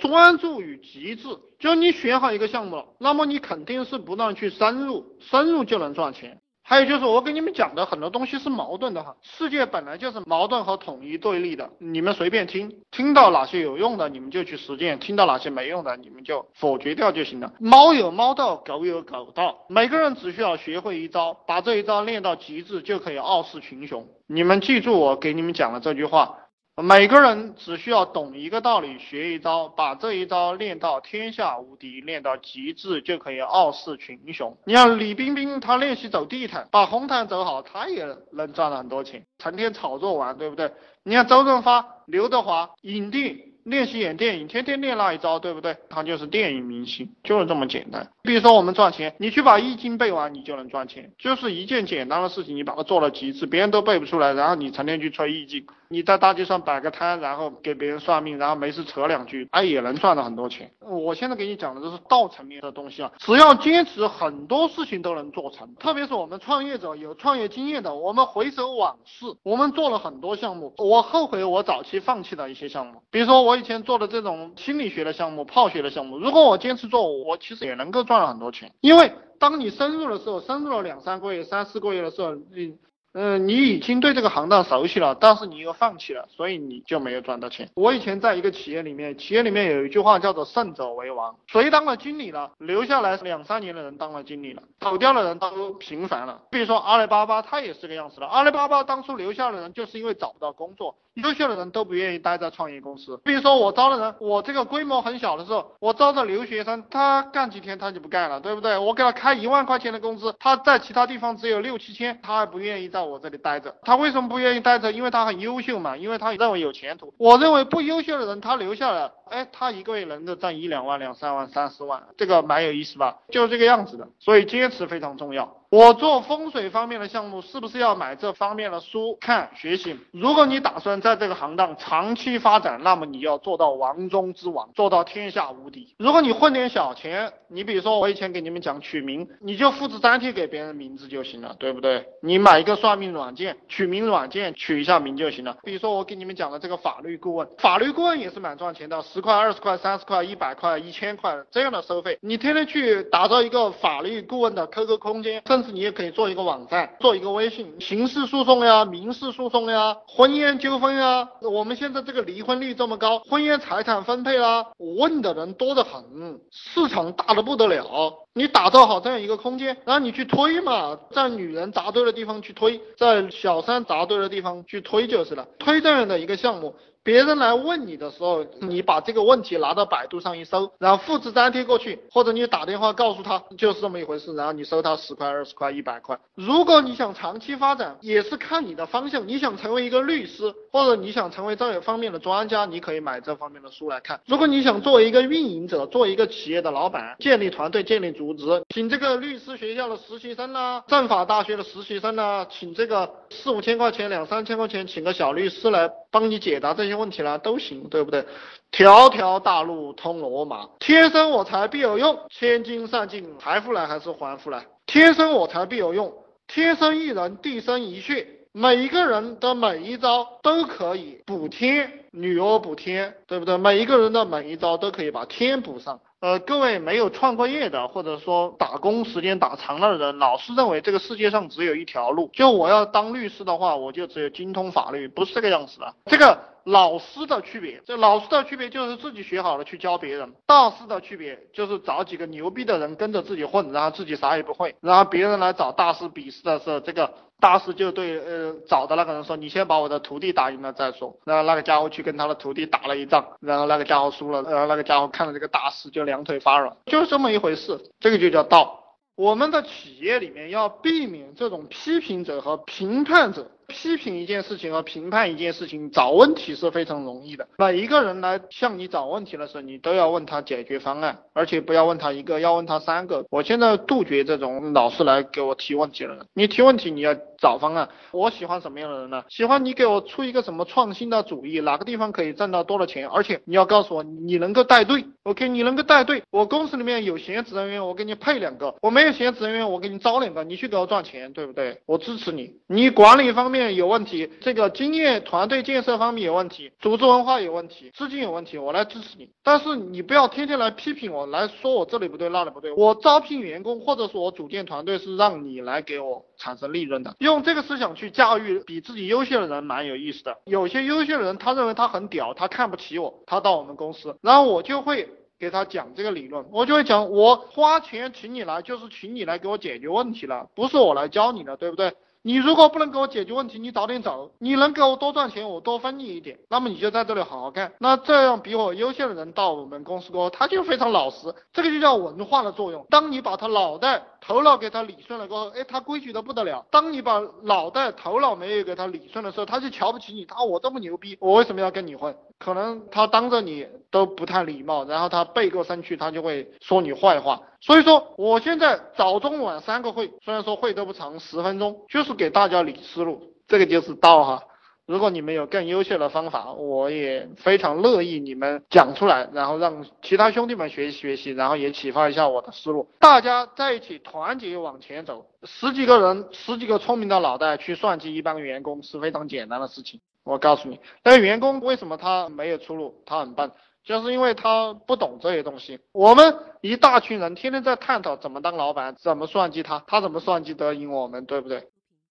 专注于极致。就你选好一个项目了，那么你肯定是不断去深入，深入就能赚钱。还有就是我给你们讲的很多东西是矛盾的哈，世界本来就是矛盾和统一对立的，你们随便听，听到哪些有用的你们就去实践，听到哪些没用的你们就否决掉就行了。猫有猫道，狗有狗道，每个人只需要学会一招，把这一招练到极致，就可以傲视群雄。你们记住我给你们讲的这句话。每个人只需要懂一个道理，学一招，把这一招练到天下无敌，练到极致，就可以傲视群雄。你像李冰冰，她练习走地毯，把红毯走好，她也能赚了很多钱，成天炒作玩，对不对？你像周润发、刘德华，影帝。练习演电影，天天练那一招，对不对？他就是电影明星，就是这么简单。比如说我们赚钱，你去把易经背完，你就能赚钱，就是一件简单的事情，你把它做了极致，别人都背不出来，然后你成天去吹易经，你在大街上摆个摊，然后给别人算命，然后没事扯两句，哎，也能赚到很多钱。我现在给你讲的都是道层面的东西啊，只要坚持，很多事情都能做成。特别是我们创业者有创业经验的，我们回首往事，我们做了很多项目，我后悔我早期放弃的一些项目，比如说我。以前做的这种心理学的项目、泡学的项目，如果我坚持做，我其实也能够赚了很多钱。因为当你深入的时候，深入了两三个月、三四个月的时候，你。嗯，你已经对这个行当熟悉了，但是你又放弃了，所以你就没有赚到钱。我以前在一个企业里面，企业里面有一句话叫做“胜者为王”，谁当了经理了，留下来两三年的人当了经理了，走掉的人都平凡了。比如说阿里巴巴，它也是个样子的。阿里巴巴当初留下的人，就是因为找不到工作，优秀的人都不愿意待在创业公司。比如说我招的人，我这个规模很小的时候，我招的留学生，他干几天他就不干了，对不对？我给他开一万块钱的工资，他在其他地方只有六七千，他还不愿意在。我这里待着，他为什么不愿意待着？因为他很优秀嘛，因为他认为有前途。我认为不优秀的人，他留下来。哎，他一个月能够赚一两万、两三万、三四万，这个蛮有意思吧？就是这个样子的，所以坚持非常重要。我做风水方面的项目，是不是要买这方面的书看学习？如果你打算在这个行当长期发展，那么你要做到王中之王，做到天下无敌。如果你混点小钱，你比如说我以前给你们讲取名，你就复制粘贴给别人名字就行了，对不对？你买一个算命软件，取名软件取一下名就行了。比如说我给你们讲的这个法律顾问，法律顾问也是蛮赚钱的。十块、二十块、三十块、一百块、一千块这样的收费，你天天去打造一个法律顾问的 QQ 空间，但是你也可以做一个网站，做一个微信，刑事诉讼呀、民事诉讼呀、婚姻纠纷呀。我们现在这个离婚率这么高，婚姻财产分配啦，问的人多得很，市场大的不得了。你打造好这样一个空间，然后你去推嘛，在女人扎堆的地方去推，在小三扎堆的地方去推就是了，推这样的一个项目。别人来问你的时候，你把这个问题拿到百度上一搜，然后复制粘贴过去，或者你打电话告诉他就是这么一回事，然后你收他十块、二十块、一百块。如果你想长期发展，也是看你的方向。你想成为一个律师，或者你想成为这方面的专家，你可以买这方面的书来看。如果你想做一个运营者，做一个企业的老板，建立团队、建立组织，请这个律师学校的实习生啦，政法大学的实习生啦，请这个四五千块钱、两三千块钱，请个小律师来帮你解答这些。问题啦都行，对不对？条条大路通罗马，天生我材必有用，千金散尽财富来还是还富来？天生我材必有用，天生一人地生一穴，每一个人的每一招都可以补天，女娲补天，对不对？每一个人的每一招都可以把天补上。呃，各位没有创过业的，或者说打工时间打长了的人，老是认为这个世界上只有一条路，就我要当律师的话，我就只有精通法律，不是这个样子的。这个老师的区别，这老师的区别就是自己学好了去教别人；大师的区别就是找几个牛逼的人跟着自己混，然后自己啥也不会，然后别人来找大师比试的时候，这个。大师就对呃找的那个人说：“你先把我的徒弟打赢了再说。”然后那个家伙去跟他的徒弟打了一仗，然后那个家伙输了，然后那个家伙看到这个大师就两腿发软，就是这么一回事。这个就叫道。我们的企业里面要避免这种批评者和评判者。批评一件事情和评判一件事情，找问题是非常容易的。每一个人来向你找问题的时候，你都要问他解决方案，而且不要问他一个，要问他三个。我现在杜绝这种老是来给我提问题的人。你提问题，你要找方案。我喜欢什么样的人呢？喜欢你给我出一个什么创新的主意，哪个地方可以挣到多少钱，而且你要告诉我你能够带队。OK，你能够带队。我公司里面有闲职人员，我给你配两个；我没有闲职人员，我给你招两个。你去给我赚钱，对不对？我支持你。你管理方面。有问题，这个经验、团队建设方面有问题，组织文化有问题，资金有问题，我来支持你。但是你不要天天来批评我，来说我这里不对那里不对。我招聘员工或者说我组建团队是让你来给我产生利润的，用这个思想去驾驭比自己优秀的人蛮有意思的。有些优秀的人他认为他很屌，他看不起我，他到我们公司，然后我就会。给他讲这个理论，我就会讲，我花钱请你来，就是请你来给我解决问题了，不是我来教你的，对不对？你如果不能给我解决问题，你早点走。你能给我多赚钱，我多分你一点，那么你就在这里好好干。那这样比我优秀的人到我们公司过后，他就非常老实，这个就叫文化的作用。当你把他脑袋、头脑给他理顺了过后，哎，他规矩的不得了。当你把脑袋、头脑没有给他理顺的时候，他就瞧不起你。他我这么牛逼，我为什么要跟你混？可能他当着你都不太礼貌，然后他背过身去，他就会说你坏话。所以说，我现在早中晚三个会，虽然说会都不长，十分钟，就是给大家理思路，这个就是道哈。如果你们有更优秀的方法，我也非常乐意你们讲出来，然后让其他兄弟们学习学习，然后也启发一下我的思路。大家在一起团结往前走，十几个人，十几个聪明的脑袋去算计一帮员工是非常简单的事情。我告诉你，那员工为什么他没有出路，他很笨。就是因为他不懂这些东西，我们一大群人天天在探讨怎么当老板，怎么算计他，他怎么算计得赢我们，对不对？